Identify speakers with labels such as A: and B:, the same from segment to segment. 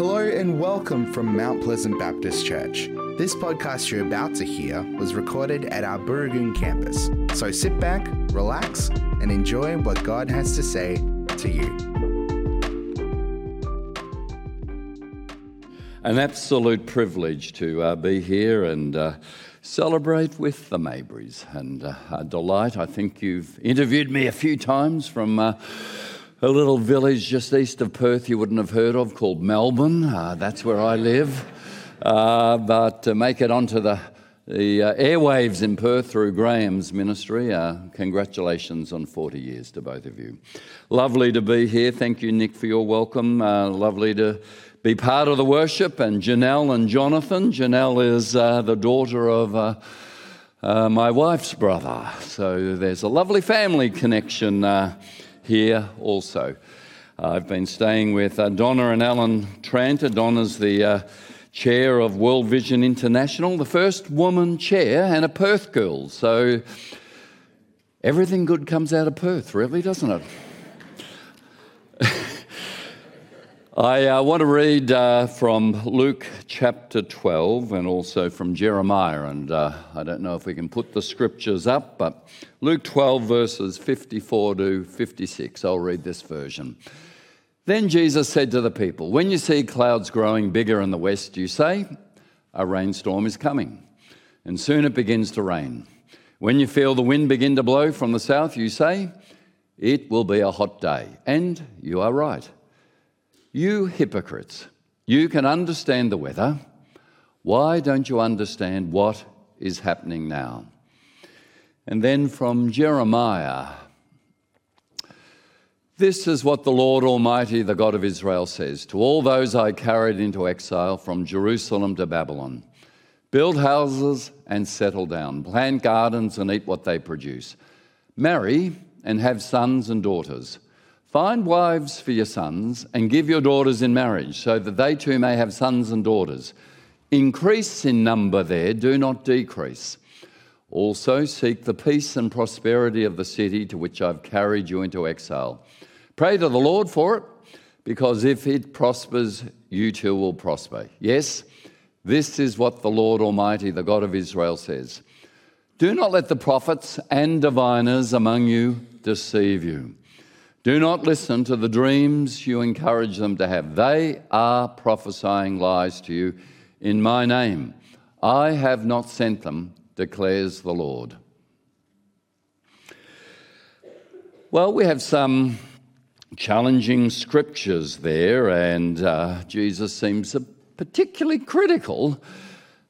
A: Hello and welcome from Mount Pleasant Baptist Church. This podcast you're about to hear was recorded at our Booragoon campus. So sit back, relax, and enjoy what God has to say to you.
B: An absolute privilege to uh, be here and uh, celebrate with the Maburys. And uh, a delight. I think you've interviewed me a few times from uh, a little village just east of Perth you wouldn't have heard of called Melbourne. Uh, that's where I live. Uh, but to make it onto the, the uh, airwaves in Perth through Graham's ministry, uh, congratulations on 40 years to both of you. Lovely to be here. Thank you, Nick, for your welcome. Uh, lovely to be part of the worship. And Janelle and Jonathan. Janelle is uh, the daughter of. Uh, my wife's brother. So there's a lovely family connection uh, here also. Uh, I've been staying with uh, Donna and Alan Tranter. Donna's the uh, chair of World Vision International, the first woman chair, and a Perth girl. So everything good comes out of Perth, really, doesn't it? I uh, want to read uh, from Luke chapter 12 and also from Jeremiah. And uh, I don't know if we can put the scriptures up, but Luke 12, verses 54 to 56. I'll read this version. Then Jesus said to the people, When you see clouds growing bigger in the west, you say, A rainstorm is coming. And soon it begins to rain. When you feel the wind begin to blow from the south, you say, It will be a hot day. And you are right. You hypocrites, you can understand the weather. Why don't you understand what is happening now? And then from Jeremiah This is what the Lord Almighty, the God of Israel, says to all those I carried into exile from Jerusalem to Babylon build houses and settle down, plant gardens and eat what they produce, marry and have sons and daughters Find wives for your sons and give your daughters in marriage, so that they too may have sons and daughters. Increase in number there, do not decrease. Also, seek the peace and prosperity of the city to which I've carried you into exile. Pray to the Lord for it, because if it prospers, you too will prosper. Yes, this is what the Lord Almighty, the God of Israel, says Do not let the prophets and diviners among you deceive you. Do not listen to the dreams you encourage them to have. They are prophesying lies to you in my name. I have not sent them, declares the Lord. Well, we have some challenging scriptures there, and uh, Jesus seems particularly critical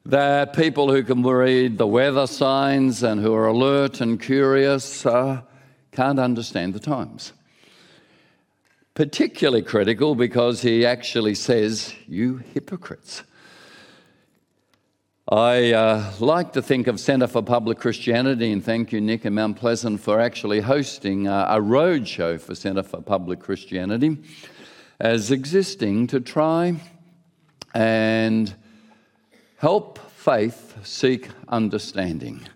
B: that people who can read the weather signs and who are alert and curious uh, can't understand the times particularly critical because he actually says, You hypocrites. I uh, like to think of Centre for Public Christianity, and thank you, Nick and Mount Pleasant, for actually hosting uh, a roadshow for Centre for Public Christianity as existing to try and help faith seek understanding.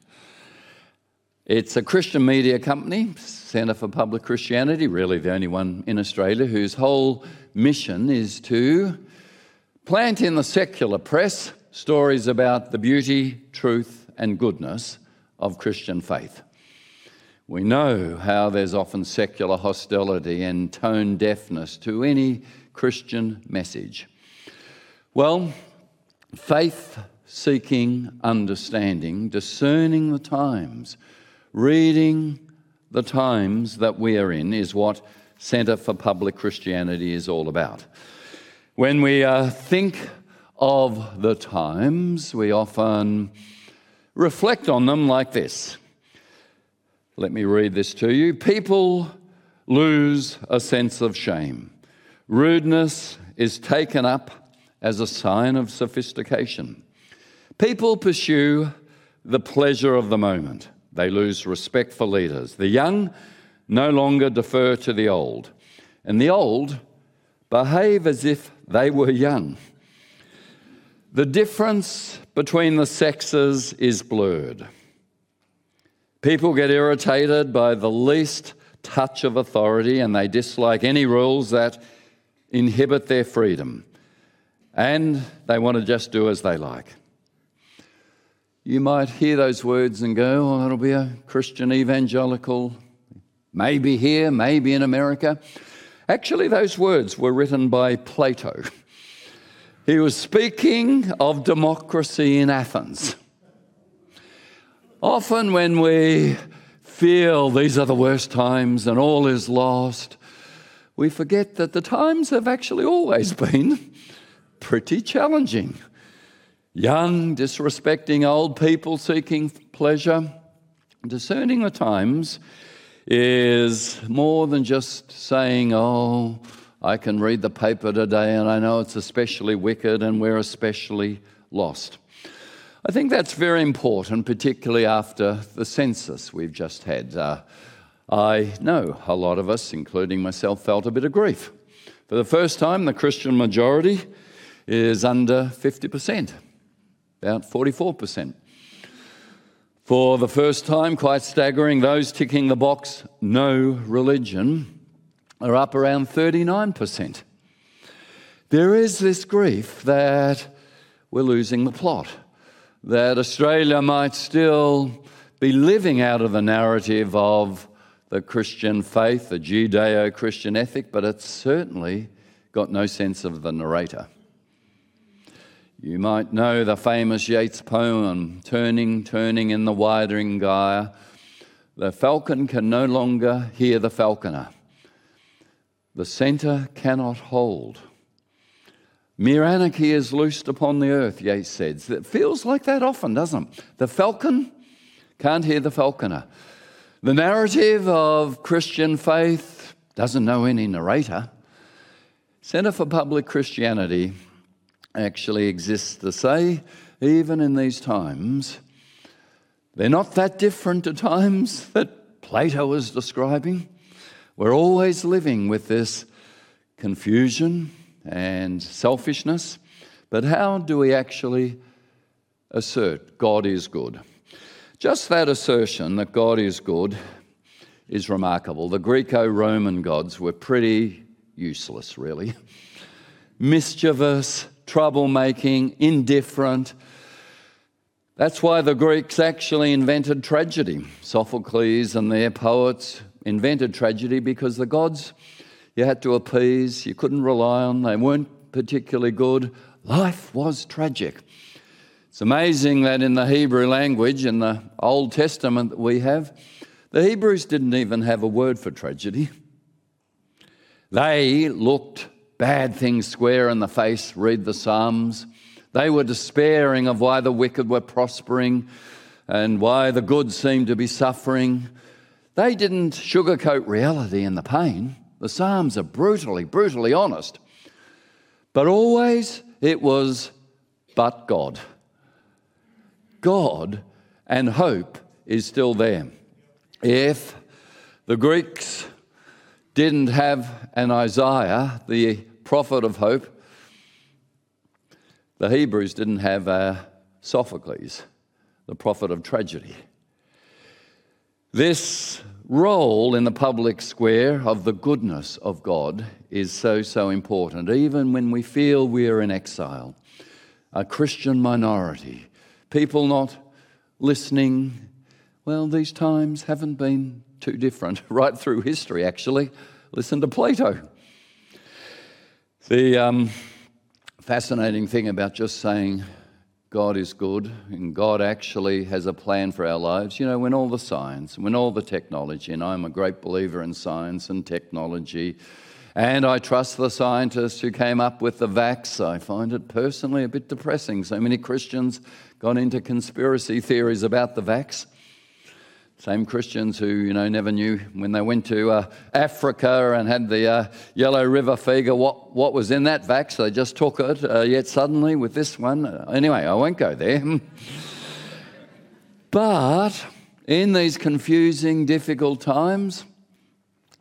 B: It's a Christian media company, Centre for Public Christianity, really the only one in Australia, whose whole mission is to plant in the secular press stories about the beauty, truth, and goodness of Christian faith. We know how there's often secular hostility and tone deafness to any Christian message. Well, faith seeking understanding, discerning the times, Reading the times that we are in is what Centre for Public Christianity is all about. When we uh, think of the times, we often reflect on them like this. Let me read this to you. People lose a sense of shame. Rudeness is taken up as a sign of sophistication. People pursue the pleasure of the moment. They lose respect for leaders. The young no longer defer to the old, and the old behave as if they were young. The difference between the sexes is blurred. People get irritated by the least touch of authority and they dislike any rules that inhibit their freedom. and they want to just do as they like. You might hear those words and go, oh, that'll be a Christian evangelical, maybe here, maybe in America. Actually, those words were written by Plato. He was speaking of democracy in Athens. Often, when we feel these are the worst times and all is lost, we forget that the times have actually always been pretty challenging. Young, disrespecting old people seeking pleasure. Discerning the times is more than just saying, oh, I can read the paper today and I know it's especially wicked and we're especially lost. I think that's very important, particularly after the census we've just had. Uh, I know a lot of us, including myself, felt a bit of grief. For the first time, the Christian majority is under 50%, about 44%. For the first time, quite staggering, those ticking the box no religion are up around 39%. There is this grief that we're losing the plot that Australia might still be living out of the narrative of the Christian faith, the Judeo Christian ethic, but it's certainly got no sense of the narrator. You might know the famous Yeats poem, Turning, Turning in the Widening Gyre. The falcon can no longer hear the falconer. The centre cannot hold. Mere anarchy is loosed upon the earth, Yeats says. It feels like that often, doesn't it? The falcon can't hear the falconer. The narrative of Christian faith doesn't know any narrator. Centre for Public Christianity actually exists to say, even in these times, they're not that different to times that Plato was describing. We're always living with this confusion, and selfishness. But how do we actually assert God is good? Just that assertion that God is good is remarkable. The Greco Roman gods were pretty useless, really. Mischievous, troublemaking, indifferent. That's why the Greeks actually invented tragedy. Sophocles and their poets invented tragedy because the gods you had to appease, you couldn't rely on, they weren't particularly good. Life was tragic. It's amazing that in the Hebrew language, in the Old Testament that we have, the Hebrews didn't even have a word for tragedy. They looked bad things square in the face, read the Psalms. They were despairing of why the wicked were prospering and why the good seemed to be suffering. They didn't sugarcoat reality and the pain. The Psalms are brutally, brutally honest. But always it was, but God. God and hope is still there. If the Greeks didn't have an Isaiah, the prophet of hope, the Hebrews didn't have a Sophocles, the prophet of tragedy. This role in the public square of the goodness of God is so, so important, even when we feel we're in exile, a Christian minority, people not listening. Well, these times haven't been too different right through history, actually. Listen to Plato. The um, fascinating thing about just saying God is good and God actually has a plan for our lives. You know, when all the science, when all the technology, and I'm a great believer in science and technology, and I trust the scientists who came up with the vax. I find it personally a bit depressing. So many Christians got into conspiracy theories about the vax. Same Christians who, you know, never knew when they went to uh, Africa and had the uh, Yellow River fever what, what was in that vax. They just took it, uh, yet suddenly with this one. Anyway, I won't go there. but in these confusing, difficult times,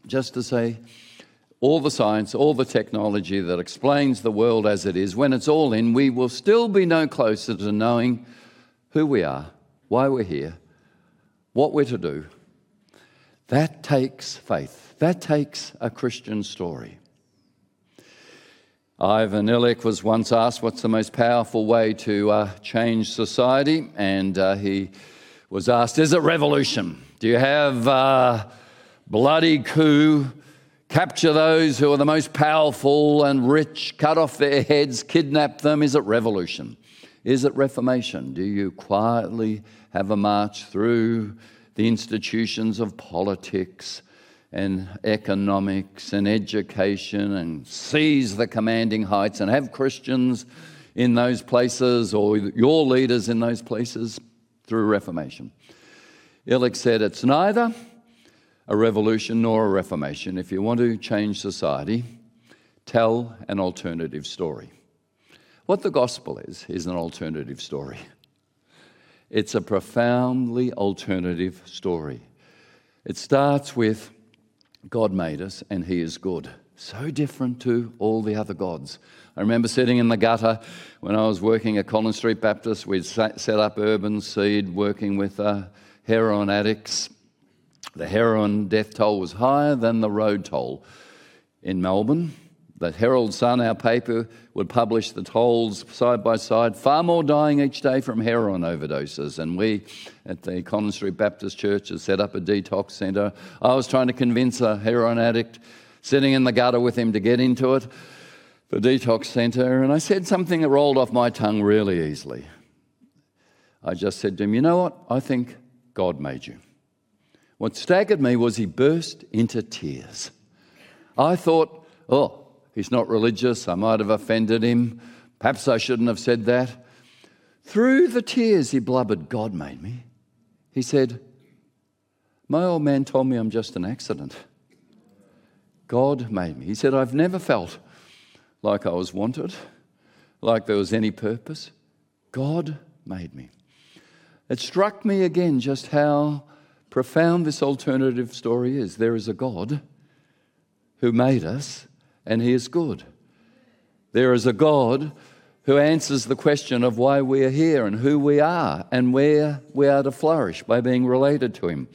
B: just to say, all the science, all the technology that explains the world as it is, when it's all in, we will still be no closer to knowing who we are, why we're here what we're to do, that takes faith. That takes a Christian story. Ivan Illich was once asked what's the most powerful way to uh, change society, and uh, he was asked, Is it revolution? Do you have uh, bloody coup, capture those who are the most powerful and rich, cut off their heads, kidnap them? Is it revolution? Is it reformation? Do you quietly have a march through the institutions of politics? and economics and education and seize the commanding heights and have Christians in those places or your leaders in those places through Reformation. Illich said it's neither a revolution nor a reformation. If you want to change society, tell an alternative story. What the gospel is, is an alternative story. It's a profoundly alternative story. It starts with God made us and He is good. So different to all the other gods. I remember sitting in the gutter when I was working at Collins Street Baptist. We'd set up Urban Seed, working with uh, heroin addicts. The heroin death toll was higher than the road toll in Melbourne the Herald Sun, our paper, would publish the tolls side by side, far more dying each day from heroin overdoses. And we at the Street Baptist Church had set up a detox centre. I was trying to convince a heroin addict sitting in the gutter with him to get into it, the detox centre, and I said something that rolled off my tongue really easily. I just said to him, You know what? I think God made you. What staggered me was he burst into tears. I thought, Oh, He's not religious. I might have offended him. Perhaps I shouldn't have said that. Through the tears, he blubbered, God made me. He said, My old man told me I'm just an accident. God made me. He said, I've never felt like I was wanted, like there was any purpose. God made me. It struck me again just how profound this alternative story is. There is a God who made us and He is good. There is a God who answers the question of why we are here and who we are and where we are to flourish by being related to Him.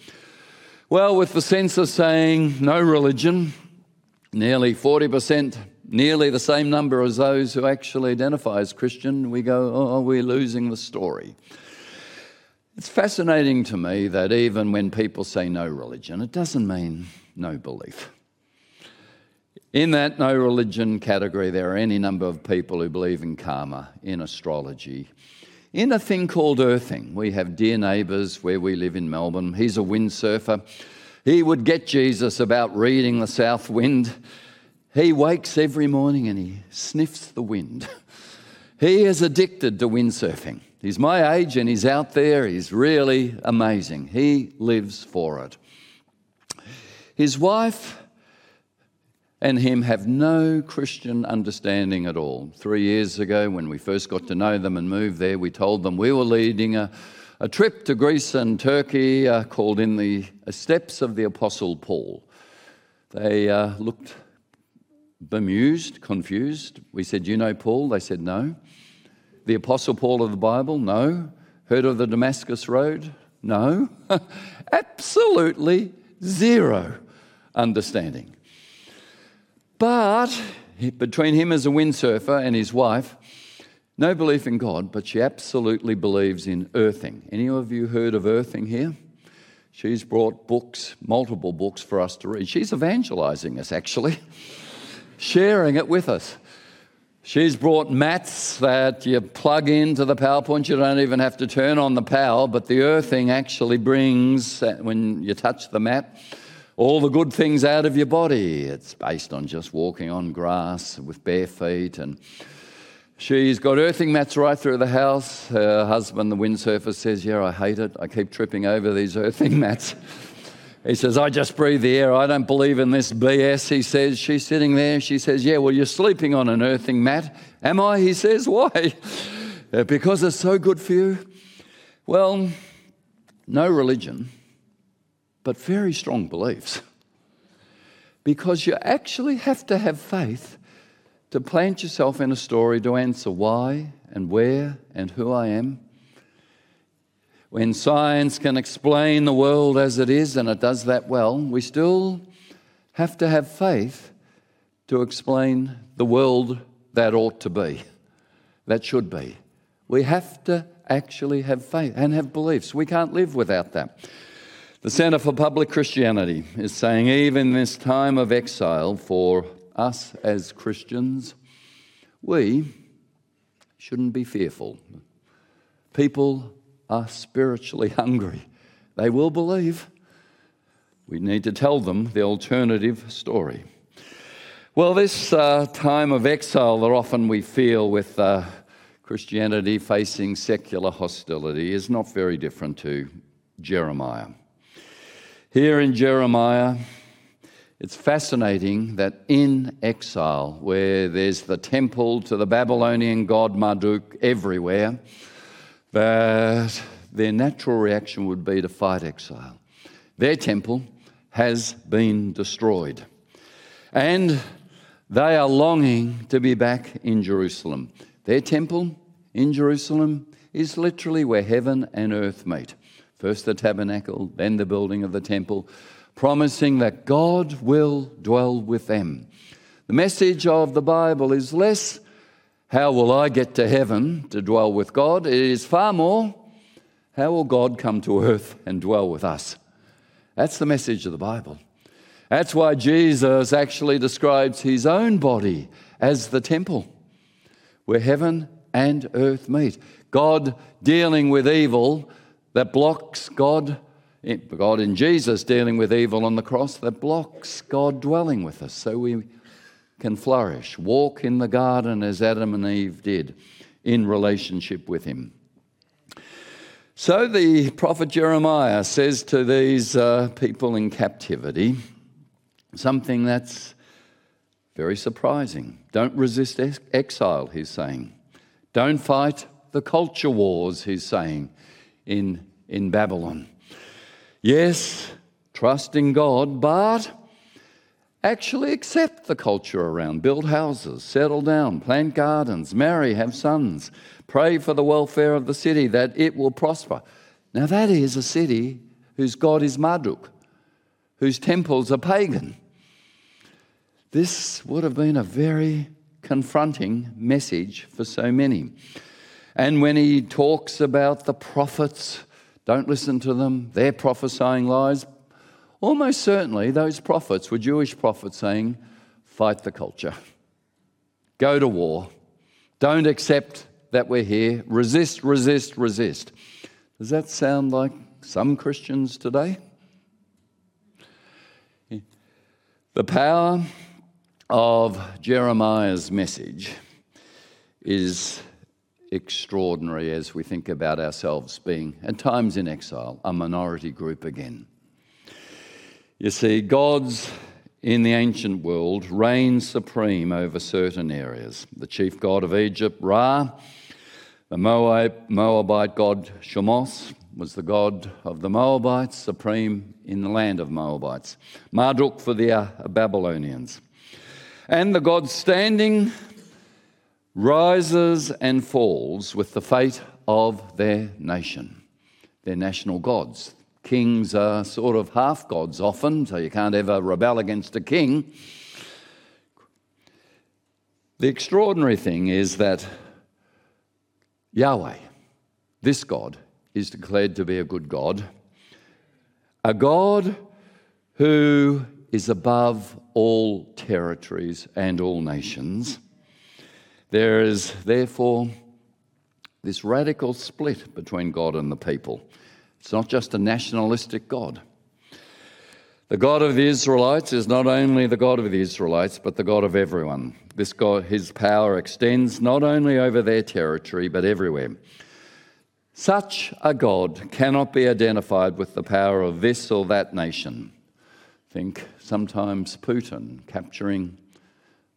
B: Well, with the census saying no religion, nearly 40%, nearly the same number as those who actually identify as Christian, we go, oh, we're losing the story. It's fascinating to me that even when people say no religion, it doesn't mean no belief. In that no religion category, there are any number of people who believe in karma, in astrology, in a thing called earthing. We have dear neighbours where we live in Melbourne. He's a windsurfer. He would get Jesus about reading the south wind. He wakes every morning and he sniffs the wind. He is addicted to windsurfing. He's my age and he's out there. He's really amazing. He lives for it. His wife and him have no Christian understanding at all. Three years ago, when we first got to know them and moved there, we told them we were leading a, a trip to Greece and Turkey uh, called In the Steps of the Apostle Paul. They uh, looked bemused, confused. We said, You know Paul? They said, No. The Apostle Paul of the Bible? No. Heard of the Damascus Road? No. Absolutely zero understanding. But between him as a windsurfer and his wife, no belief in God, but she absolutely believes in earthing. Any of you heard of earthing here? She's brought books, multiple books for us to read. She's evangelizing us, actually, sharing it with us. She's brought mats that you plug into the PowerPoint. You don't even have to turn on the power, but the earthing actually brings, when you touch the mat, all the good things out of your body. It's based on just walking on grass with bare feet. And she's got earthing mats right through the house. Her husband, the windsurfer, says, Yeah, I hate it. I keep tripping over these earthing mats. He says, I just breathe the air. I don't believe in this BS. He says, She's sitting there. She says, Yeah, well, you're sleeping on an earthing mat. Am I? He says, Why? because it's so good for you. Well, no religion but very strong beliefs. Because you actually have to have faith to plant yourself in a story to answer why and where and who I am. When science can explain the world as it is, and it does that well, we still have to have faith to explain the world that ought to be, that should be. We have to actually have faith and have beliefs. We can't live without that. The Centre for Public Christianity is saying, even in this time of exile for us as Christians, we shouldn't be fearful. People are spiritually hungry. They will believe. We need to tell them the alternative story. Well, this uh, time of exile that often we feel with uh, Christianity facing secular hostility is not very different to Jeremiah. Here in Jeremiah, it's fascinating that in exile, where there's the temple to the Babylonian god Marduk everywhere, that their natural reaction would be to fight exile. Their temple has been destroyed. And they are longing to be back in Jerusalem. Their temple in Jerusalem is literally where heaven and earth meet. First the tabernacle, then the building of the temple, promising that God will dwell with them. The message of the Bible is less, how will I get to heaven to dwell with God? It is far more, how will God come to earth and dwell with us? That's the message of the Bible. That's why Jesus actually describes his own body as the temple where heaven and earth meet. God dealing with evil that blocks God, God in Jesus dealing with evil on the cross that blocks God dwelling with us so we can flourish, walk in the garden as Adam and Eve did in relationship with Him. So the prophet Jeremiah says to these uh, people in captivity, something that's very surprising. Don't resist ex- exile, he's saying. Don't fight the culture wars, he's saying, in, in Babylon. Yes, trust in God, but actually accept the culture around. Build houses, settle down, plant gardens, marry, have sons, pray for the welfare of the city that it will prosper. Now, that is a city whose God is Marduk whose temples are pagan. This would have been a very confronting message for so many. And when he talks about the prophets, don't listen to them, they're prophesying lies. Almost certainly, those prophets were Jewish prophets saying, fight the culture, go to war, don't accept that we're here, resist, resist, resist. Does that sound like some Christians today? The power of Jeremiah's message is extraordinary as we think about ourselves being, at times in exile, a minority group again. You see, God's in the ancient world reigns supreme over certain areas. The chief god of Egypt, Ra, the Moabite god Chemosh, was the god of the Moabites, supreme in the land of Moabites. Marduk for the uh, Babylonians. And the god standing rises and falls with the fate of their nation, their national gods. Kings are sort of half gods often, so you can't ever rebel against a king. The extraordinary thing is that Yahweh, this God, is declared to be a good God, a God who is above all territories and all nations. There is therefore this radical split between God and the people. It's not just a nationalistic God. The God of the Israelites is not only the God of the Israelites, but the God of everyone. This God, his power extends not only over their territory, but everywhere. Such a God cannot be identified with the power of this or that nation. Think sometimes Putin capturing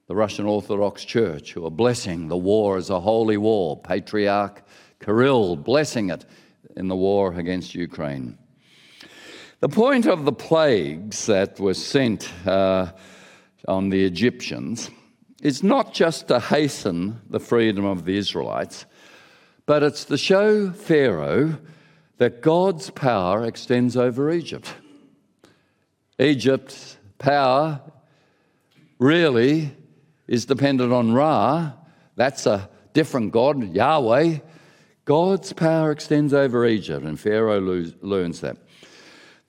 B: the Russian Orthodox Church, who are blessing the war as a holy war. Patriarch Kirill blessing it in the war against Ukraine. The point of the plagues that were sent uh, on the Egyptians is not just to hasten the freedom of the Israelites, but it's to show Pharaoh that God's power extends over Egypt. Egypt's power really is dependent on Ra, That's a different God, Yahweh. God's power extends over Egypt, and Pharaoh learns that.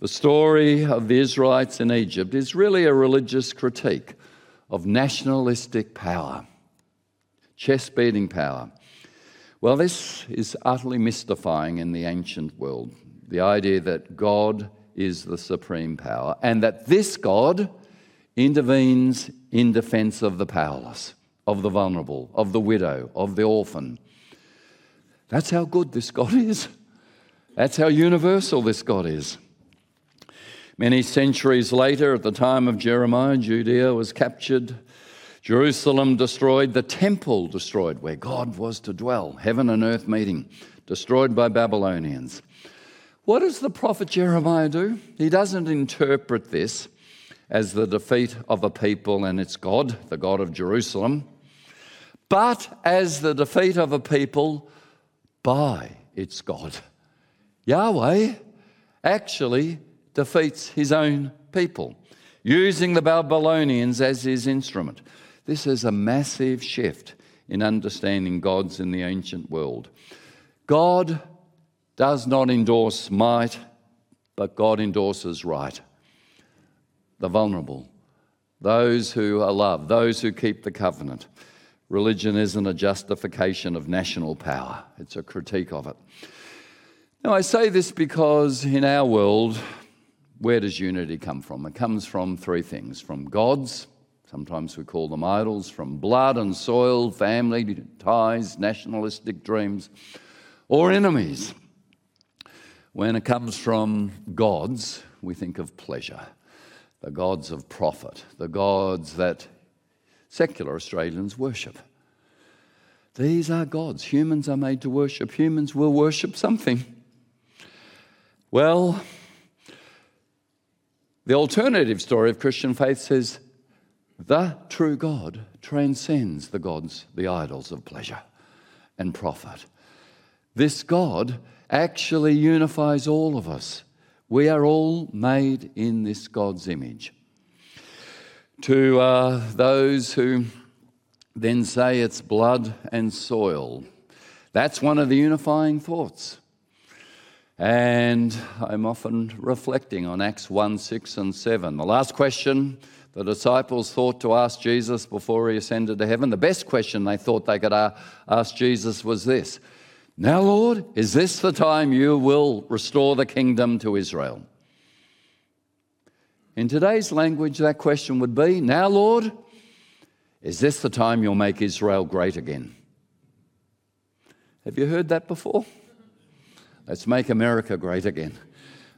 B: The story of the Israelites in Egypt is really a religious critique of nationalistic power, chest beating power. Well, this is utterly mystifying in the ancient world the idea that God is the supreme power and that this God intervenes in defense of the powerless, of the vulnerable, of the widow, of the orphan. That's how good this God is. That's how universal this God is. Many centuries later, at the time of Jeremiah, Judea was captured, Jerusalem destroyed, the temple destroyed, where God was to dwell, heaven and earth meeting, destroyed by Babylonians. What does the prophet Jeremiah do? He doesn't interpret this as the defeat of a people and its God, the God of Jerusalem, but as the defeat of a people by its God. Yahweh actually defeats his own people, using the Babylonians as his instrument. This is a massive shift in understanding gods in the ancient world. God does not endorse might, but God endorses right. The vulnerable, those who are loved, those who keep the covenant. Religion isn't a justification of national power, it's a critique of it. Now, I say this because in our world, where does unity come from? It comes from three things from gods, sometimes we call them idols, from blood and soil, family ties, nationalistic dreams, or enemies. When it comes from gods, we think of pleasure, the gods of profit, the gods that secular Australians worship. These are gods. Humans are made to worship. Humans will worship something. Well, the alternative story of Christian faith says the true God transcends the gods, the idols of pleasure and profit. This God actually unifies all of us. We are all made in this God's image. To uh, those who then say it's blood and soil, that's one of the unifying thoughts. And I'm often reflecting on Acts 1 6 and 7. The last question the disciples thought to ask Jesus before he ascended to heaven, the best question they thought they could ask Jesus was this Now, Lord, is this the time you will restore the kingdom to Israel? In today's language, that question would be Now, Lord, is this the time you'll make Israel great again? Have you heard that before? Let's make America great again.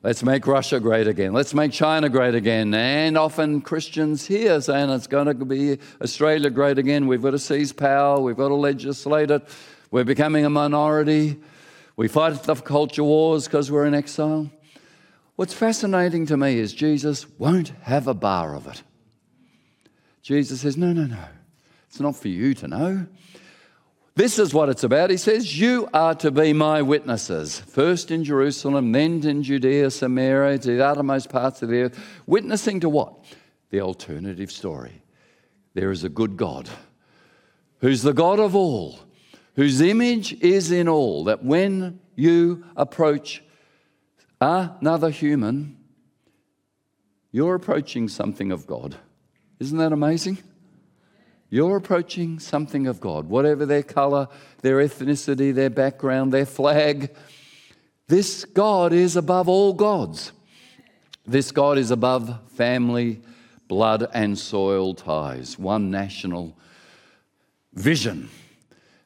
B: Let's make Russia great again. Let's make China great again. And often Christians here saying it's going to be Australia great again. We've got to seize power. We've got to legislate it. We're becoming a minority. We fight the culture wars because we're in exile. What's fascinating to me is Jesus won't have a bar of it. Jesus says, No, no, no. It's not for you to know. This is what it's about. He says, You are to be my witnesses, first in Jerusalem, then in Judea, Samaria, to the uttermost parts of the earth. Witnessing to what? The alternative story. There is a good God who's the God of all, whose image is in all, that when you approach another human, you're approaching something of God. Isn't that amazing? You're approaching something of God, whatever their color, their ethnicity, their background, their flag. This God is above all gods. This God is above family, blood, and soil ties, one national vision.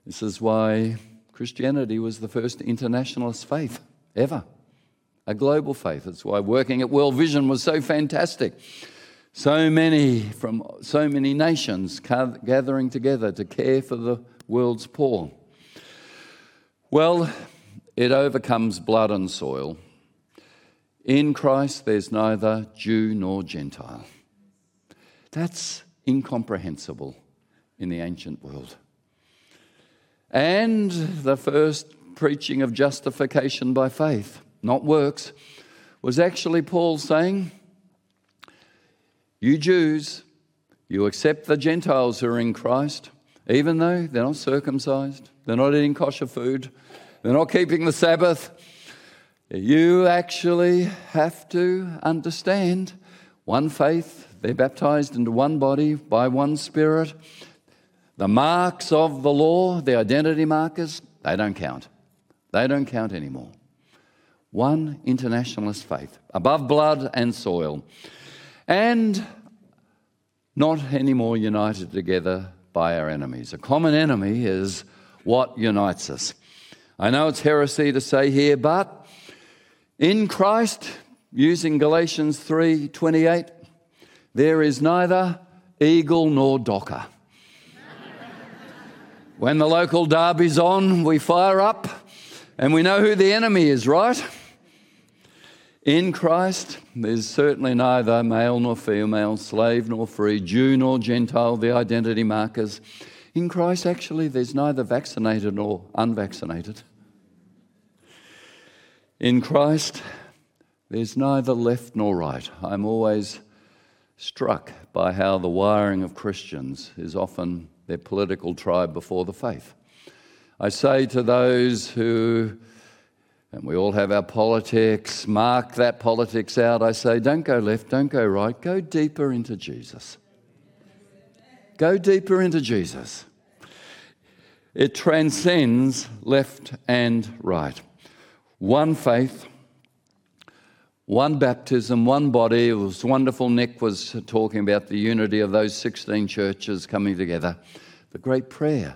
B: This is why Christianity was the first internationalist faith ever, a global faith. That's why working at World Vision was so fantastic. So many from so many nations gathering together to care for the world's poor. Well, it overcomes blood and soil. In Christ, there's neither Jew nor Gentile. That's incomprehensible in the ancient world. And the first preaching of justification by faith, not works, was actually Paul saying, you Jews, you accept the Gentiles who are in Christ, even though they're not circumcised, they're not eating kosher food, they're not keeping the Sabbath. You actually have to understand one faith, they're baptized into one body by one spirit. The marks of the law, the identity markers, they don't count. They don't count anymore. One internationalist faith, above blood and soil, and not anymore united together by our enemies. A common enemy is what unites us. I know it's heresy to say here, but in Christ, using Galatians 3:28, there is neither eagle nor docker. When the local derby's on, we fire up and we know who the enemy is, right? In Christ, there's certainly neither male nor female, slave nor free, Jew nor Gentile, the identity markers. In Christ, actually, there's neither vaccinated nor unvaccinated. In Christ, there's neither left nor right. I'm always struck by how the wiring of Christians is often their political tribe before the faith. I say to those who and we all have our politics, mark that politics out. I say, don't go left, don't go right, go deeper into Jesus. Go deeper into Jesus. It transcends left and right. One faith, one baptism, one body. It was wonderful. Nick was talking about the unity of those 16 churches coming together. The great prayer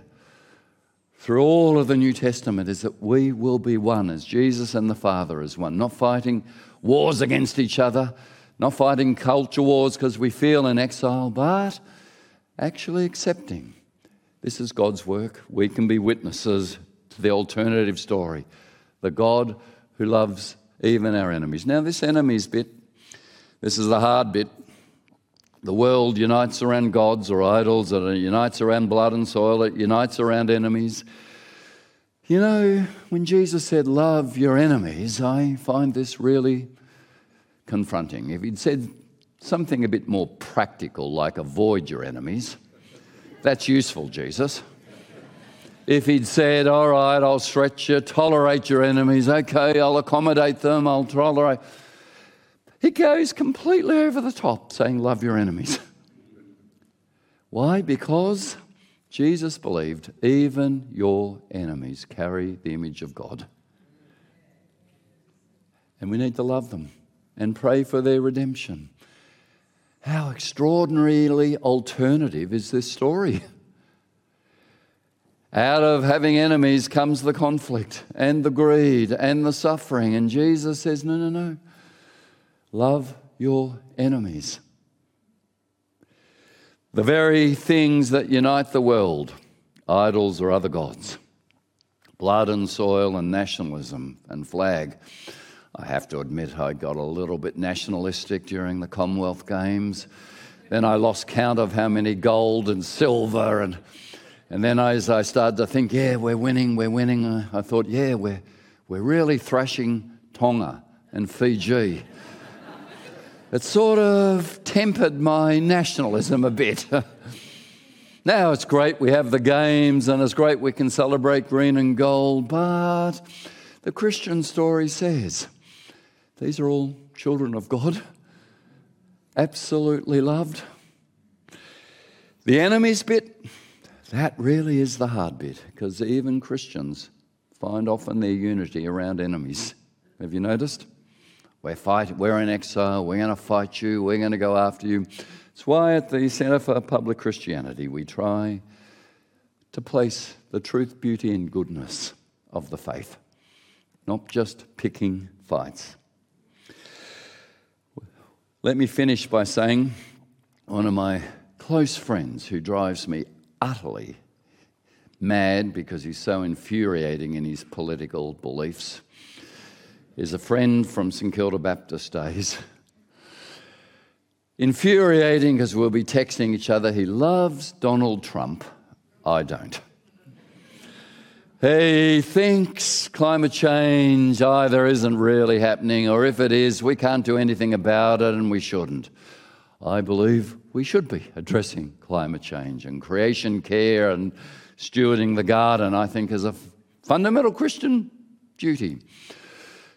B: through all of the New Testament is that we will be one as Jesus and the Father is one, not fighting wars against each other, not fighting culture wars because we feel in exile, but actually accepting this is God's work. We can be witnesses to the alternative story, the God who loves even our enemies. Now, this enemies bit, this is the hard bit. The world unites around gods or idols, it unites around blood and soil, it unites around enemies. You know, when Jesus said, Love your enemies, I find this really confronting. If he'd said something a bit more practical, like avoid your enemies, that's useful, Jesus. If he'd said, All right, I'll stretch you, tolerate your enemies, okay, I'll accommodate them, I'll tolerate. He goes completely over the top saying, Love your enemies. Why? Because Jesus believed even your enemies carry the image of God. And we need to love them and pray for their redemption. How extraordinarily alternative is this story? Out of having enemies comes the conflict and the greed and the suffering. And Jesus says, No, no, no. Love your enemies. The very things that unite the world, idols or other gods, blood and soil and nationalism and flag. I have to admit, I got a little bit nationalistic during the Commonwealth Games. Then I lost count of how many gold and silver. And, and then as I started to think, yeah, we're winning, we're winning, uh, I thought, yeah, we're, we're really thrashing Tonga and Fiji it sort of tempered my nationalism a bit. now it's great we have the games and it's great we can celebrate green and gold, but the Christian story says these are all children of God, absolutely loved. The enemy's bit, that really is the hard bit because even Christians find often their unity around enemies. Have you noticed? We're fighting, we're in exile, we're going to fight you, we're going to go after you. It's why at the Centre for Public Christianity we try to place the truth, beauty, and goodness of the faith, not just picking fights. Let me finish by saying one of my close friends who drives me utterly mad because he's so infuriating in his political beliefs is a friend from St Kilda Baptist days. Infuriating because we'll be texting each other. He loves Donald Trump. I don't. He thinks climate change either isn't really happening, or if it is, we can't do anything about it and we shouldn't. I believe we should be addressing climate change and creation care and stewarding the garden, I think, is a fundamental Christian duty.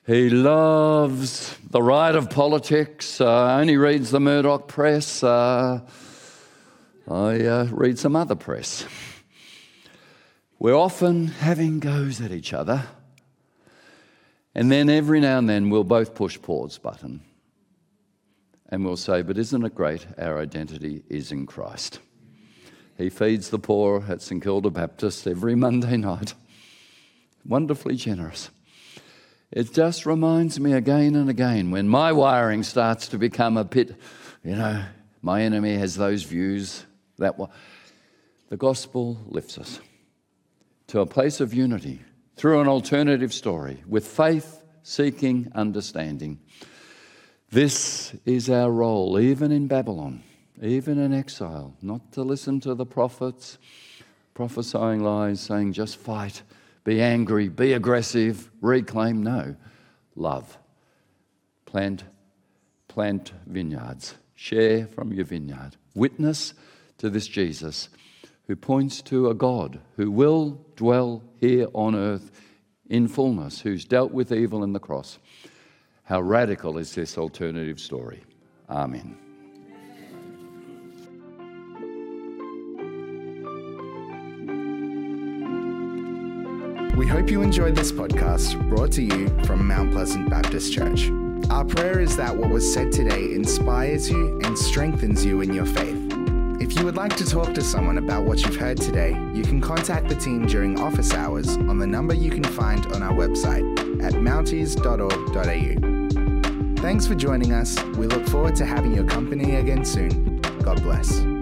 B: He loves the right of politics, uh, only reads the Murdoch press. Uh, I uh, read some other press. We're often having goes at each other, and then every now and then we'll both push pause button and we'll say, But isn't it great? Our identity is in Christ. He feeds the poor at St Kilda Baptist every Monday night. Wonderfully generous. It just reminds me again and again when my wiring starts to become a bit, you know, my enemy has those views. That the gospel lifts us to a place of unity through an alternative story with faith seeking understanding. This is our role, even in Babylon, even in exile, not to listen to the prophets prophesying lies, saying just fight, be angry, be aggressive, reclaim. No, love. Plant, plant vineyards. Share from your vineyard. Witness to this Jesus who points to a God who will dwell here on earth in fullness, who's dealt with evil in the cross. How radical is this alternative story? Amen.
A: We hope you enjoyed this podcast brought to you from Mount Pleasant Baptist Church. Our prayer is that what was said today inspires you and strengthens you in your faith. If you would like to talk to someone about what you've heard today, you can contact the team during office hours on the number you can find on our website at mounties.org.au. Thanks for joining us. We look forward to having your company again soon. God bless.